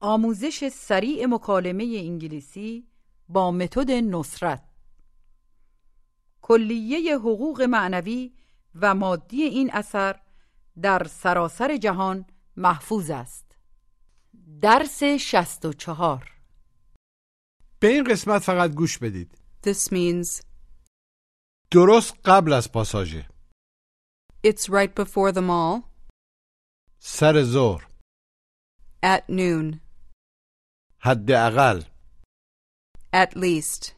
آموزش سریع مکالمه انگلیسی با متد نصرت. کلیه حقوق معنوی و مادی این اثر در سراسر جهان محفوظ است. درس 64 به این قسمت فقط گوش بدید. This means درست قبل از پاساژه it's right before the mall. سر ظهر. At noon, حداقل at least,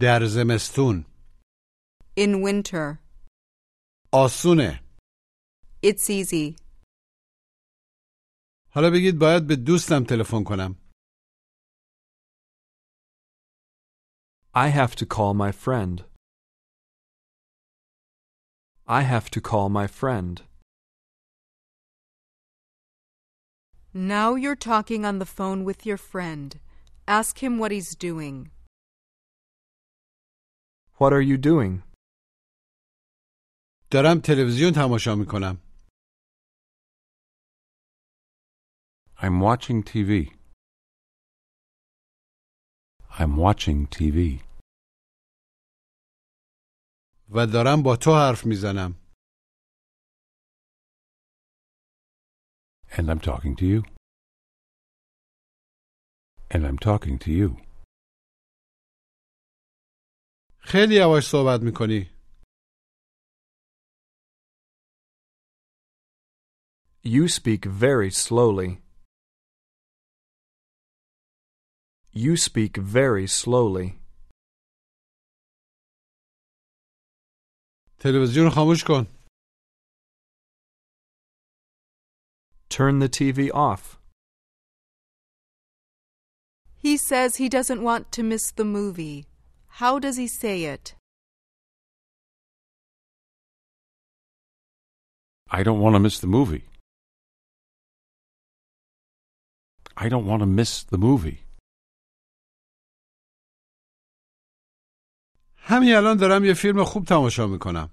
در زمستون in winter. آسونه It's easy. حالا بگید باید به دوستم تلفن کنم I have to call my friend. I have to call my friend. Now you're talking on the phone with your friend. Ask him what he's doing. What are you doing? دارم تلویزیون تماشا میکنم I'm watching TV. I'm watching TV. و دارم با تو حرف میزنم And I'm talking to you. And I'm talking to you. خیلی یواش صحبت میکنی You speak very slowly. You speak very slowly. تلویزیون رو خاموش کن Turn the TV off. He says he doesn't want to miss the movie. How does he say it? I don't want to miss the movie. I don't want to miss the movie. همین الان دارم یه فیلم خوب تماشا میکنم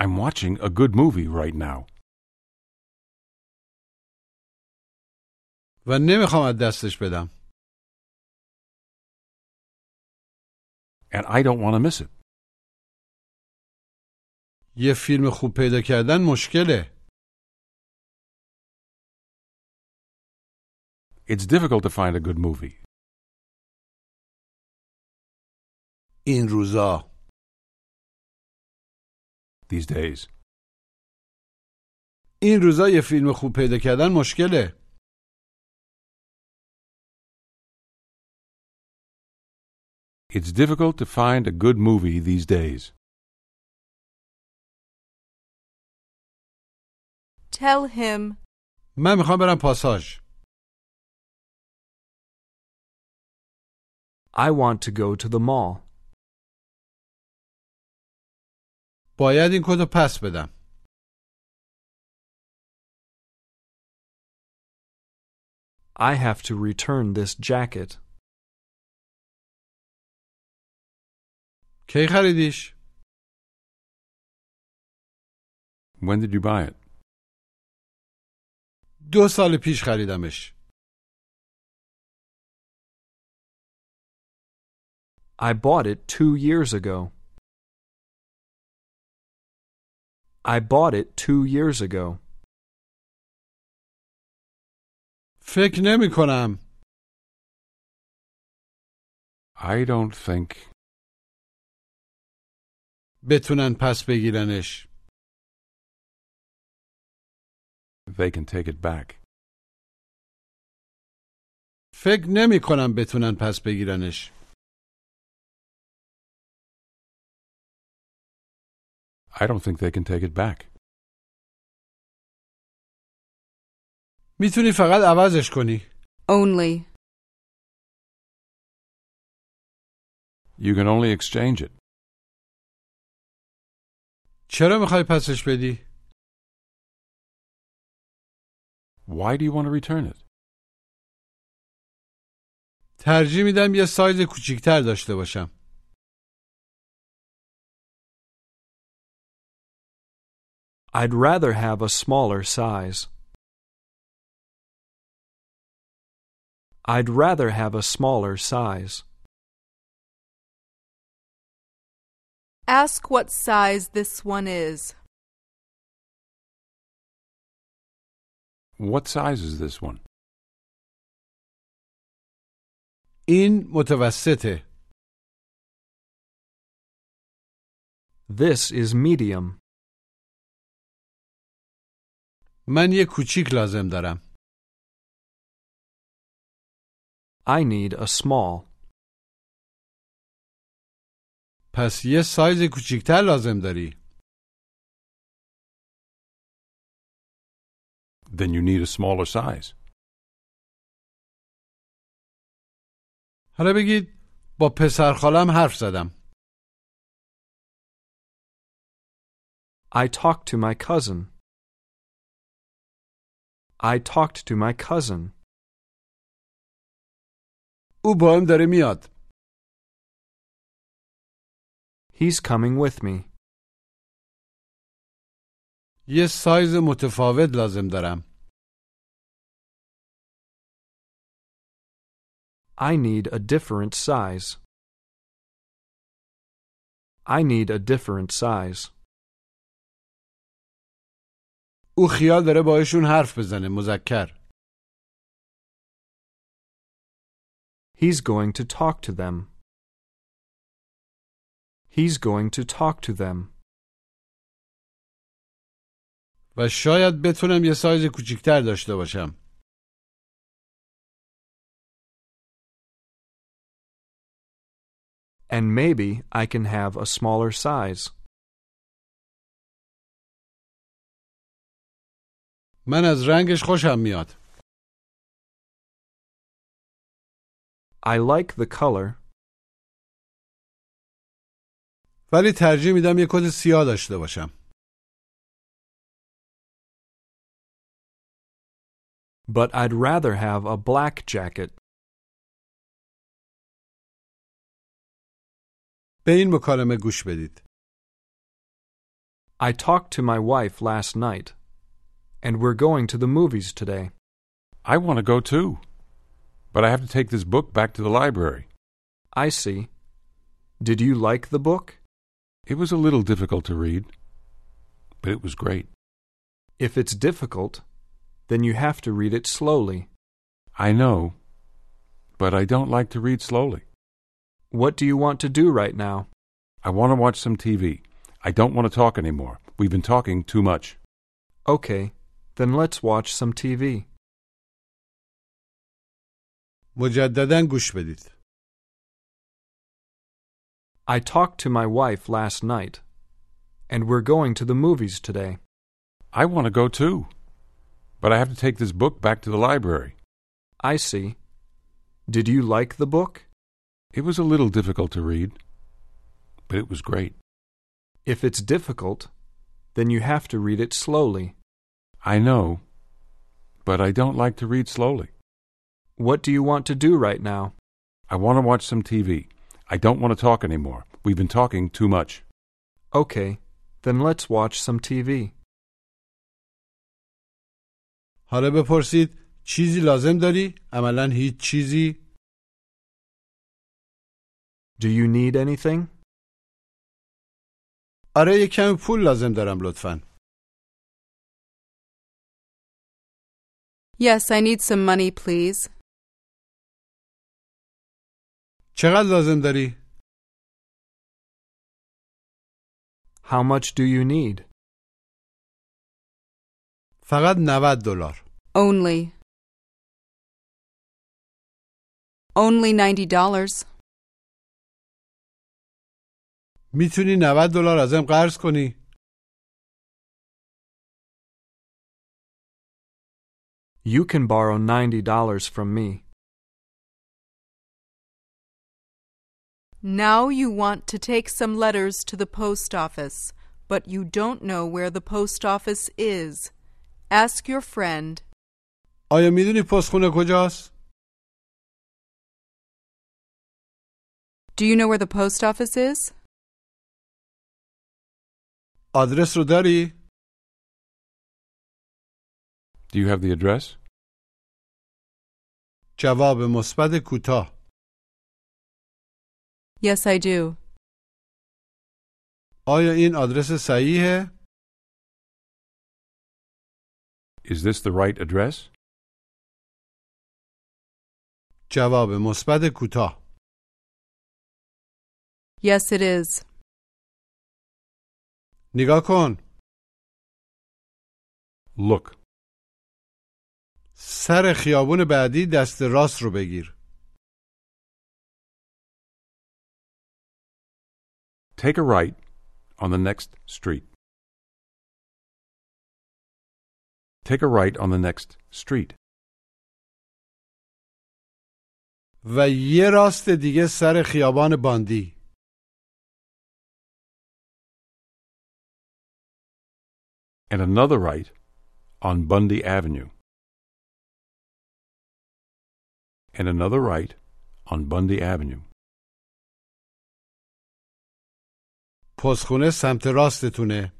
I'm watching a good movie right now. و نمیخوام از دستش بدم And I don't want to miss it. یه فیلم خوب پیدا کردن مشکله It's difficult to find a good movie. این روزا these days. این روزا یه فیلم خوب پیدا کردن مشکله It's difficult to find a good movie these days. Tell him, من میخوام برم پاساژ I want to go to the mall. باید این کت رو پس بدم I have to return this jacket. کی خریدیش When did you buy it? دو سال پیش خریدمش I bought it two years ago. I bought it two years ago. فکر نمی کنم I don't think بتونن پس بگیرنش they can take it back. فکر نمی کنم بتونن پس بگیرنش I don't think they can take it back. می‌تونی فقط عوضش کنی only. You can only exchange it. چرا می‌خوای پسش بدی Why do you want to return it? ترجیح میدم یه سایز کوچیکتر داشته باشم I'd rather have a smaller size. I'd rather have a smaller size. Ask what size this one is. What size is this one? این متوسطه. This is medium. من یه کوچیک لازم دارم. I need a small. پس یه سایز کوچیکتر لازم داری. Then you need a smaller size. حالا بگید با پسر خالم حرف زدم. I talked to my cousin. I talked to my cousin. او با هم داره میاد. He's coming with me. یه سایز متفاوت لازم دارم. I need a different size. I need a different size. او خیال داره باهاشون حرف بزنه مذکر. He's going to talk to them. He's going to talk to them. و شاید بتونم یه سایز کوچیکتر داشته باشم. And maybe I can have a smaller size. من از رنگش خوشم میاد. I like the color, ولی ترجیح میدم یه کت سیاه داشته باشم. but I'd rather have a black jacket. به این مکالمه گوش بدید. I talked to my wife last night, and we're going to the movies today. I want to go too. But I have to take this book back to the library. I see. Did you like the book? It was a little difficult to read, but it was great. If it's difficult, then you have to read it slowly. I know, but I don't like to read slowly. What do you want to do right now? I want to watch some TV. I don't want to talk anymore. We've been talking too much. Okay, then let's watch some TV. مجددا گوش بدید. I talked to my wife last night, and we're going to the movies today. I want to go too. But I have to take this book back to the library. I see. Did you like the book? It was a little difficult to read, but it was great. If it's difficult, then you have to read it slowly. I know, but I don't like to read slowly. What do you want to do right now? I want to watch some TV. I don't want to talk anymore. We've been talking too much. Okay, then let's watch some TV. حالا بپرسید چیزی لازم داری؟ عملا هیچ چیزی؟ Do you need anything? آره یه کمی پول لازم دارم لطفا. Yes, I need some money, please. چقدر لازم داری؟ How much do you need? فقط 90 دلار. Only. Only $90. میتونی 90 دلار ازم قرض کنی؟ You can borrow $90 from me. Now you want to take some letters to the post office, but you don't know where the post office is. Ask your friend. آیا میدونی پستخونه کجاست؟ Do you know where the post office is? آدرس رو داری؟ Do you have the address? جواب مثبت کوتاه Yes, I do. آیا این آدرس صحیحه؟ Is this the right address? جواب مثبت کوتاه Yes, it is. نگاه کن Look. سر خیابون بعدی دست راست رو بگیر Take a right on the next street. Take a right on the next street. و یه راست دیگه سر خیابان باندی And another right on Bundy Avenue. And another right on Bundy Avenue. پستخونه سمت راستتونه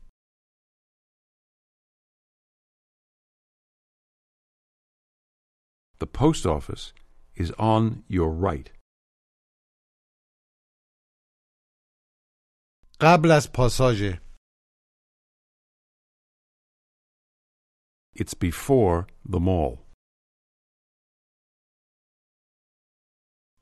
The post office is on your right. قبل از پاساژه It's before the mall.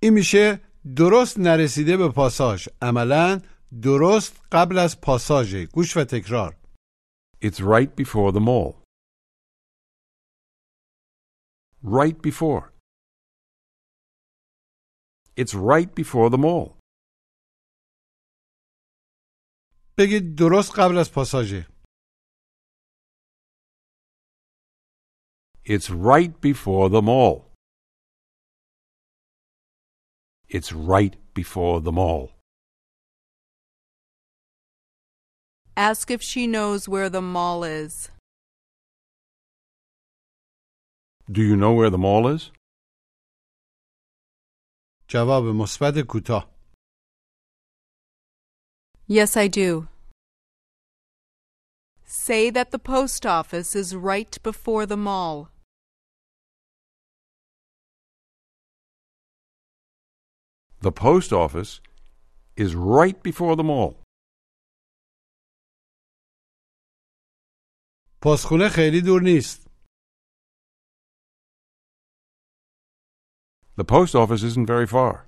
این میشه درست نرسیده به پاساژ عملا درست قبل از پاساژه گوش و تکرار It's right before the mall. Right before. It's right before the mall. بگید درست قبل از پاساژه It's right before the mall. It's right before the mall. Ask if she knows where the mall is. Do you know where the mall is? جواب مثبت کوتاه Yes, I do. Say that the post office is right before the mall. The post office is right before the mall. پستخونه خیلی دور نیست The post office isn't very far.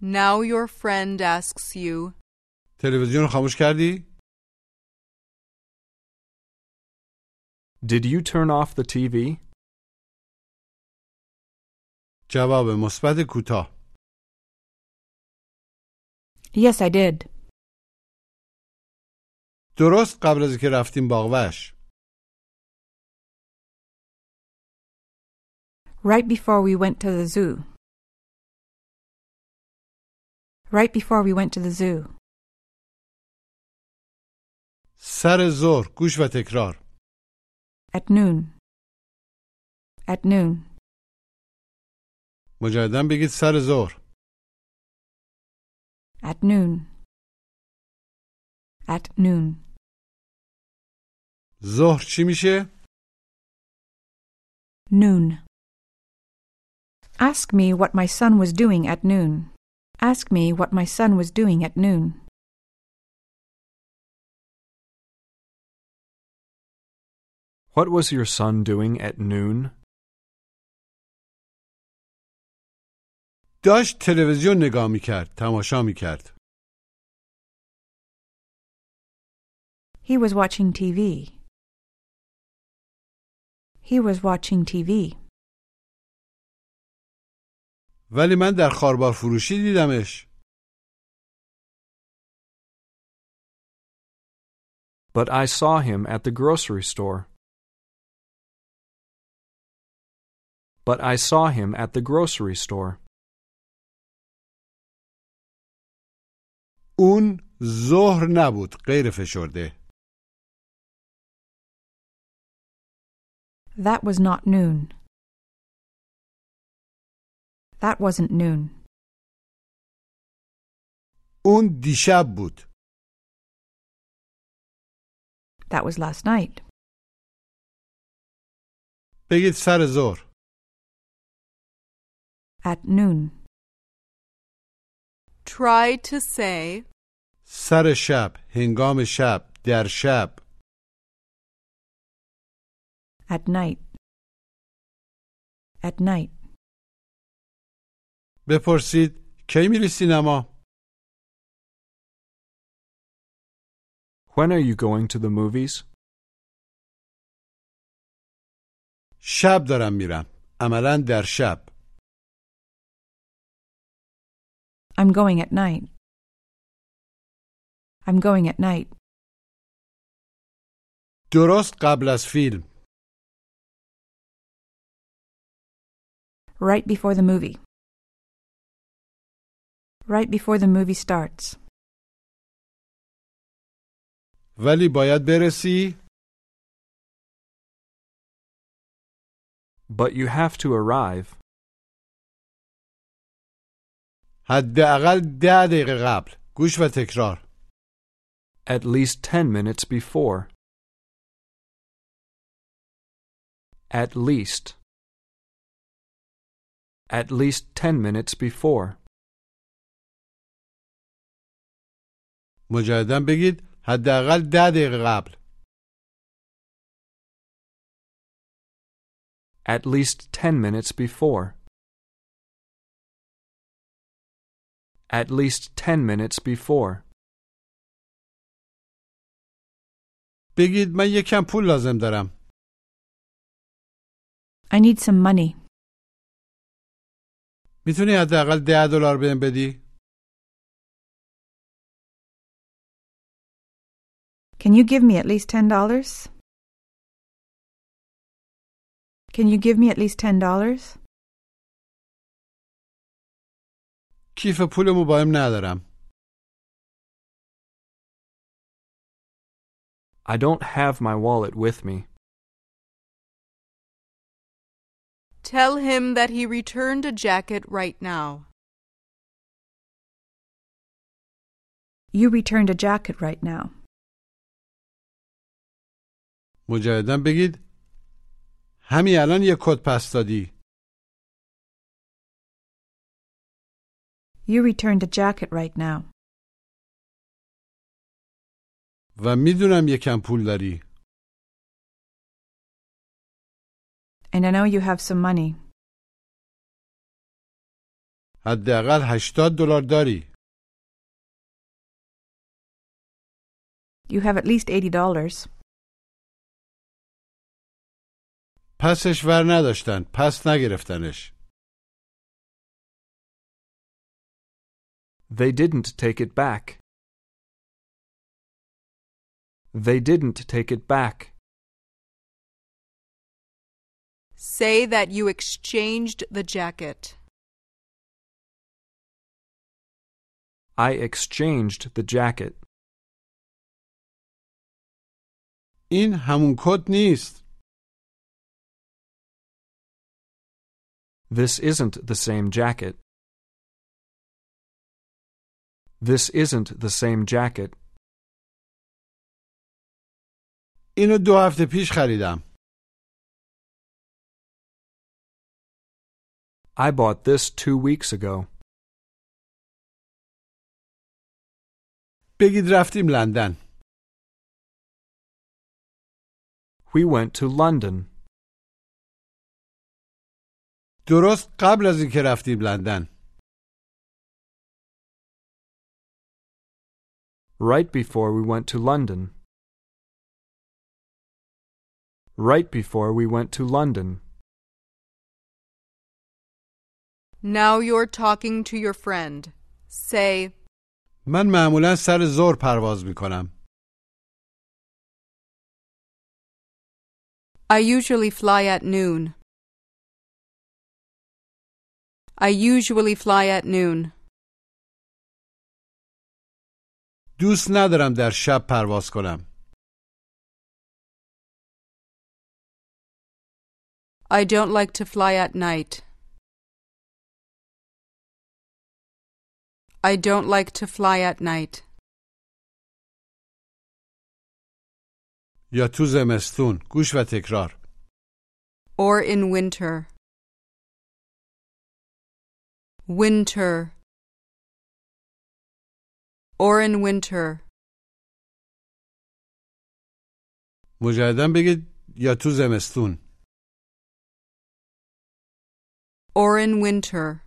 Now your friend asks you, تلویزیون رو خاموش کردی Did you turn off the TV? جواب مثبت کوتاه Yes, I did. درست قبل از که رفتیم باغوش Right before we went to the zoo. Right before we went to the zoo. سر ظهر گوش و تکرار At noon. At noon. مجددا بگید سر ظهر At noon. At noon. ظهر چی میشه Noon. Ask me what my son was doing at noon. Ask me what my son was doing at noon. What was your son doing at noon? داشت تلویزیون نگاه میکرد تماشا میکرد He was watching TV. He was watching TV. ولی من در خاربار فروشی دیدمش But I saw him at the grocery store. But I saw him at the grocery store. اون ظهر نبود غیر فشرده That was not noon. That wasn't noon. اون دیشب بود That was last night. بگید سر ظهر At noon. Try to say, سر شب هنگام شب در شب At night. At night. بپرسید کی میری سینما When are you going to the movies? شب دارم میرم عملا در شب I'm going at night. I'm going at night. درست قبل از فیلم Right before the movie. Right before the movie starts. ولی باید برسی But you have to arrive. حداقل ده دقیقه قبل گوش و تکرار At least 10 minutes before. At least. At least 10 minutes before. مجددا بگید حداقل ده دقیقه قبل At least 10 minutes before. at least 10 minutes before. بگید من یکم پول لازم دارم. I need some money. میتونی حداقل دلار بهم بدی؟ Can you give me at least $10? Can you give me at least $10? کیف پول مبایم ندارم I don't have my wallet with me. tell him that he returned a jacket right now. You returned a jacket right now. مجددا بگید همین الان یه کد پس دادی You returned a jacket right now. و میدونم یکم پول داری And I know you have some money. حداقل 80 دلار داری You have at least eighty dollars. پسش ور نداشتن پس نگرفتنش They didn't take it back. They didn't take it back. Say that you exchanged the jacket. I exchanged the jacket. این همون کد نیست This isn't the same jacket. This isn't the same jacket. اینو دو هفته پیش خریدم I bought this two weeks ago. بگید رفتیم لندن We went to London. درست قبل از اینکه رفتیم لندن Right before we went to London. Right before we went to London. Now you're talking to your friend. Say, من معمولا سر ظهر پرواز میکنم I usually fly at noon. I usually fly at noon. دوست ندارم در شب پرواز کنم I don't like to fly at night. I don't like to fly at night. یا تو زمستون گوش و تکرار or in winter. Winter. Or in winter. مجددا بگید یا تو زمستون Or in winter.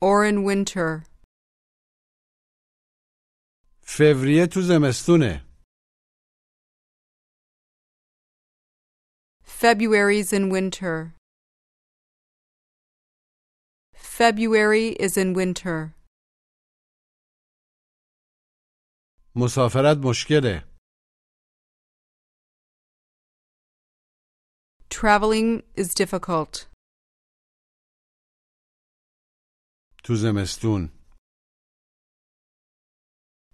Or in winter. فوریه تو زمستونه February's in winter. February is in winter. مسافرت مشکله Traveling is difficult. تو زمستون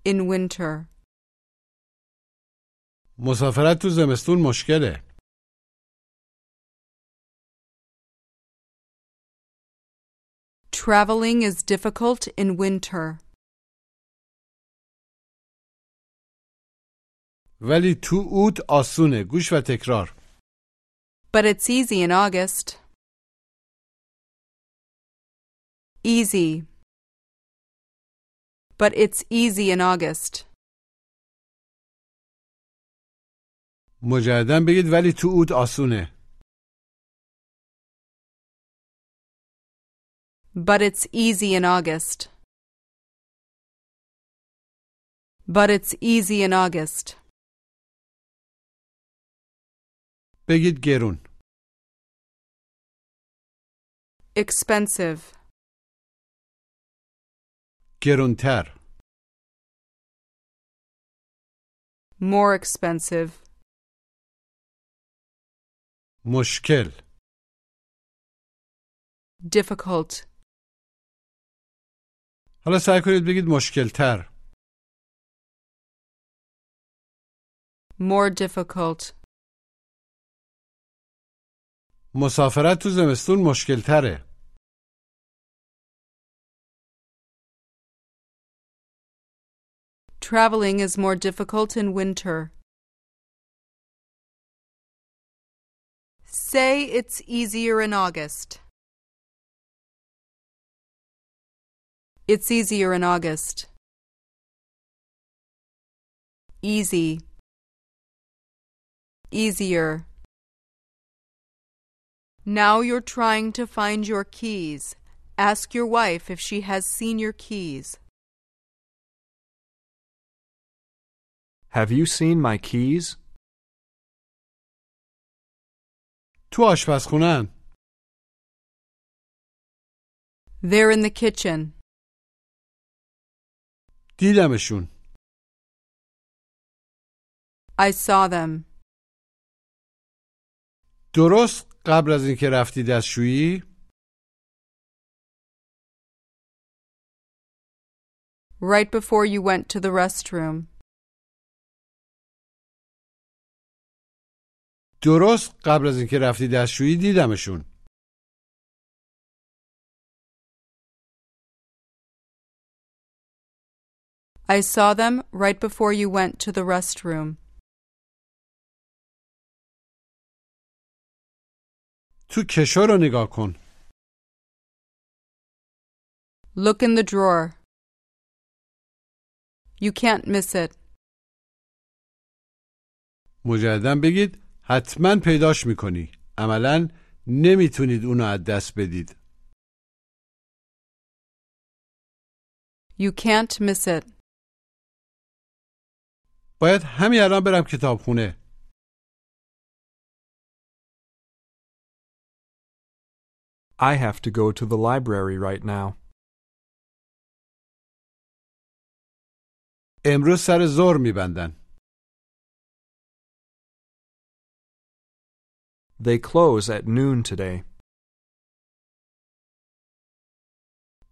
In winter. مسافرت تو زمستون مشکله Traveling is difficult in winter. ولی تو اوت آسونه گوش و تکرار But it's easy in August. Easy. But it's easy in August. مجددا بگید ولی تو اوت آسونه But it's easy in August. But it's easy in August. بگید گرون Expensive. گرونتر More expensive. مشکل Difficult. حالا سعی کنید بگید مشکل تر More difficult. مسافرت تو زمستون مشکل تره Traveling is more difficult in winter. Say it's easier in August. It's easier in August. Easy. Easier. Now you're trying to find your keys. Ask your wife if she has seen your keys. Have you seen my keys? تو آشپزخونن They're in the kitchen. دیدمشون I saw them. درست قبل از اینکه رفتی دستشویی Right before you went to the restroom. درست قبل از اینکه رفتی دستشویی دیدمشون I saw them right before you went to the restroom. تو کشو رو نگاه کن Look in the drawer. You can't miss it. مجددا بگید حتما پیداش می‌کنی عملا نمی‌تونید اونو از دست بدید You can't miss it. باید همین الان برم کتابخونه I have to go to the library right now. امروز سر ظهر میبندن They close at noon today.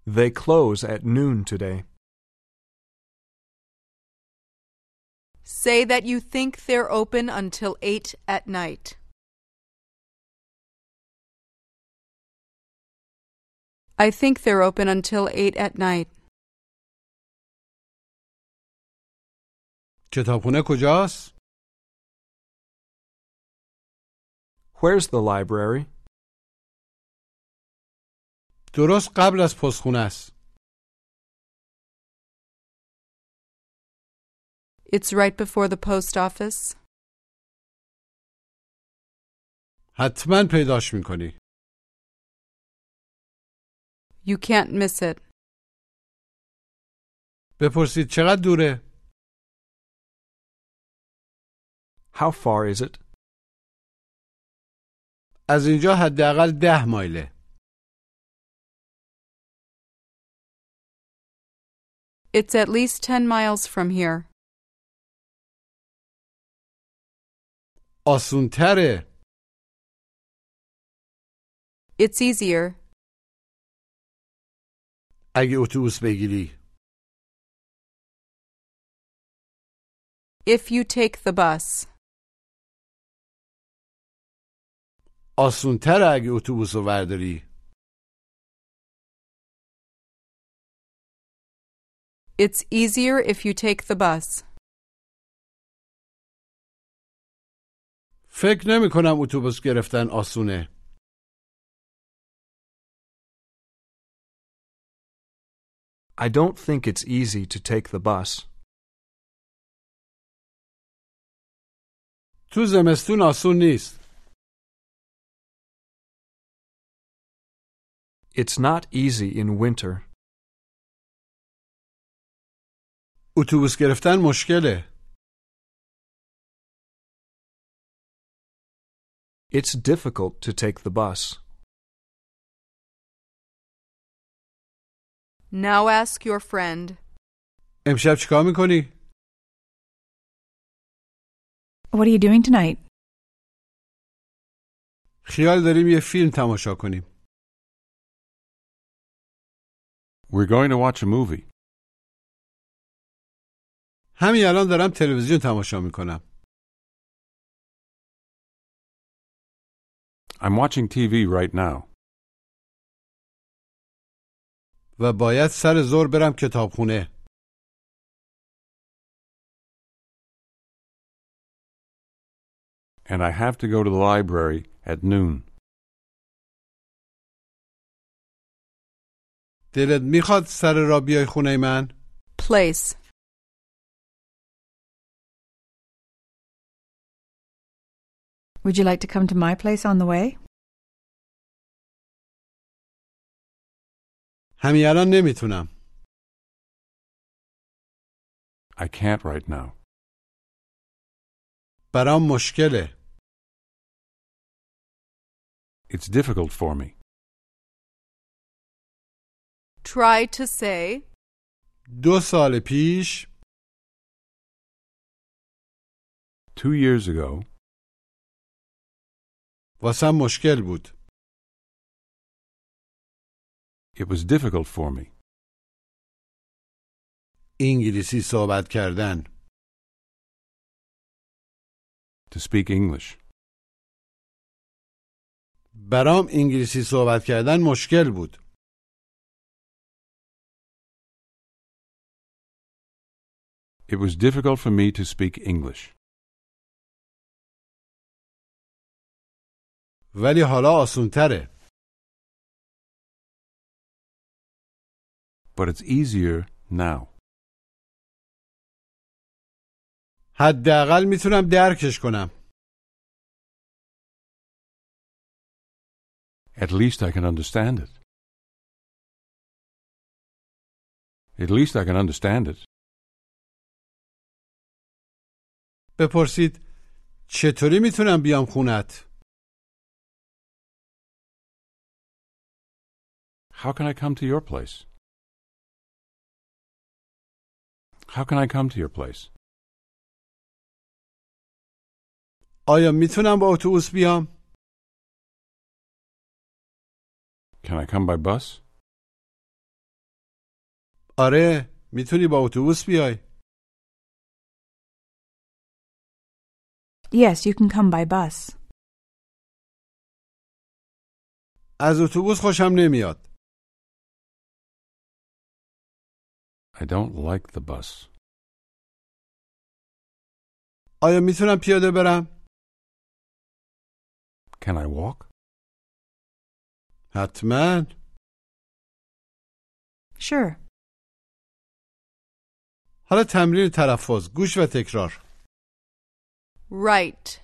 They close at noon today. Say that you think they're open until 8 at night. I think they're open until 8 at night. کتابخونه کجاست؟ Where's the library? درست قبل از پستخونه است. It's right before the post office. حتما پیداش میکنی. You can't miss it. بپرسید چقدر دوره؟ How far is it? از اینجا حداقل ده مایله. It's at least 10 miles from here. آسونتره. It's easier اگه اتوبوس بگیری. if you take the bus. آسونتره اگه اتوبوس رو برداری. It's easier if you take the bus. فکر نمی کنم اتوبوس گرفتن آسونه. I don't think it's easy to take the bus. تو زمستون آسون نیست. It's not easy in winter. اتوبوس گرفتن مشکله. It's difficult to take the bus. Now ask your friend. امشب چیکار میکنی؟ What are you doing tonight? خیال داریم یه فیلم تماشا کنیم. We're going to watch a movie. همین الان دارم تلویزیون تماشا میکنم. I'm watching TV right now. و باید سر زور برم کتابخونه. And I have to go to the library at noon. دلت میخواد سر را بیای خونه من؟ Place. Would you like to come to my place on the way? همین الان نمیتونم. I can't right now. برام مشکله. It's difficult for me. Try to say, دو سال پیش Two years ago, واسم مشکل بود. It was difficult for me. انگلیسی صحبت کردن. to speak English. برام انگلیسی صحبت کردن مشکل بود. It was difficult for me to speak English. ولی حالا آسونتره. But it's easier now. حداقل میتونم درکش کنم. At least I can understand it. At least I can understand it. بپرسید چطوری میتونم بیام خونت؟ How can I come to your place? How can I come to your place? آیا می‌تونم با اتوبوس بیام؟ Can I come by bus? آره می‌تونی با اتوبوس بیای. Yes, you can come by bus. از اتوبوس خوشم نمیاد. I don't like the bus. آیا میتونم پیاده برم؟ Can I walk? حتما Sure. حالا تمرین تلفظ گوش و تکرار Right.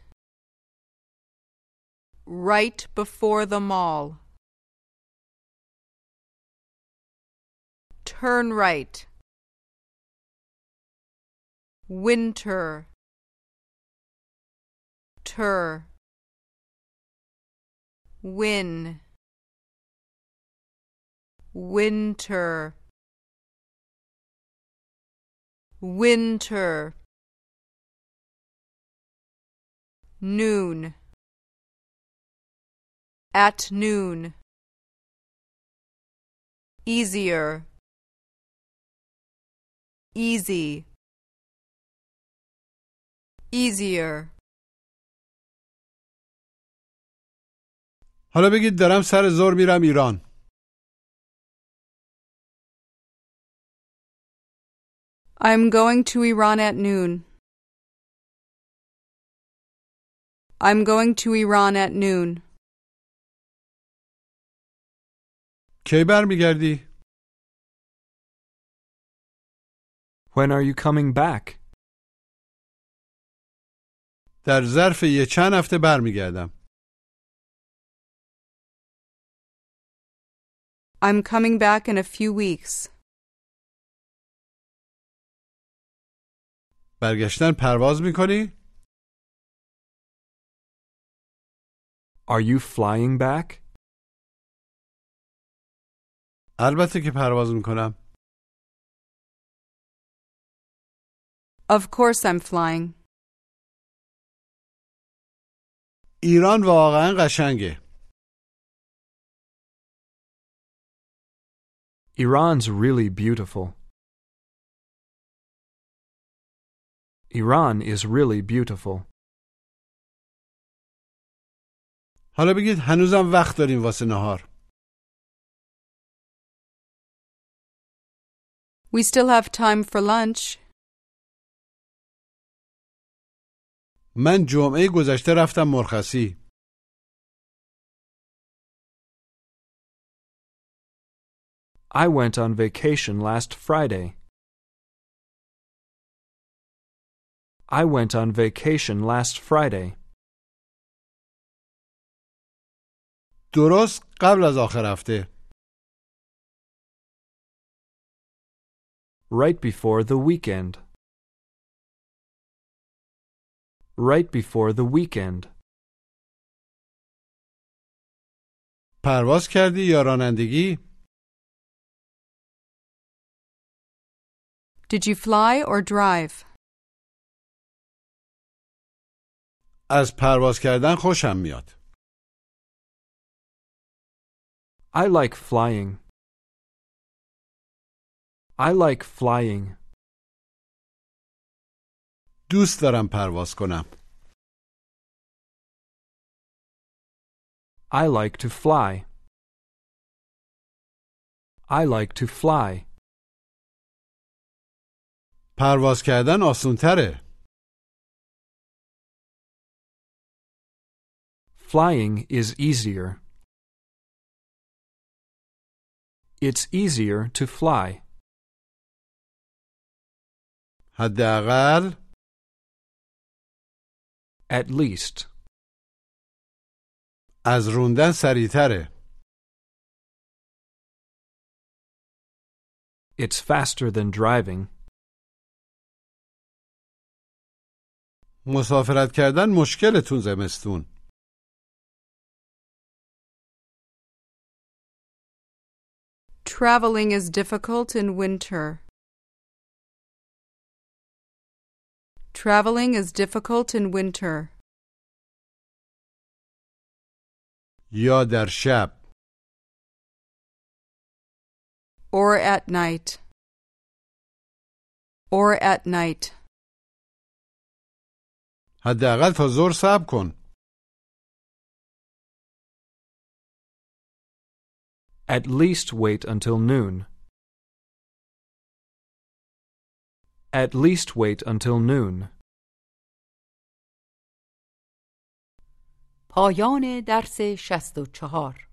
Right before the mall. Turn right. Winter. Tur. Win. Winter. Winter. Noon. At noon. Easier. Easy Easier. حالا بگید دارم سر زور میرم ایران I'm going to Iran at noon. I'm going to Iran at noon. کی برمیگردی؟ When are you coming back? در ظرف یه چند هفته برمیگردم I'm coming back in a few weeks. برگشتن پرواز می‌کنی؟ Are you flying back? البته که پرواز می‌کنم Of course I'm flying. ایران واقعا قشنگه Iran's really beautiful. Iran is really beautiful. حالا بگید هنوزم وقت داریم واسه نهار We still have time for lunch. من جمعه گذشته رفتم مرخصی I went on vacation last Friday. I went on vacation last Friday. درست قبل از آخر هفته Right before the weekend. Right before the weekend. پرواز کردی یا رانندگی؟ Did you fly or drive? از پرواز کردن خوشم میاد I like flying. I like flying. دوست دارم پرواز کنم I like to fly. I like to fly. پرواز کردن آسون تره Flying is easier. It's easier to fly. حداقل At least. از روندن سریعتره It's faster than driving. مسافرت کردن مشکلتون زمستون Traveling is difficult in winter. Traveling is difficult in winter. یا در شب Or at night. Or at night. حداقل تا ظهر صبر کن At least wait until noon. At least wait until noon. پایان درس 64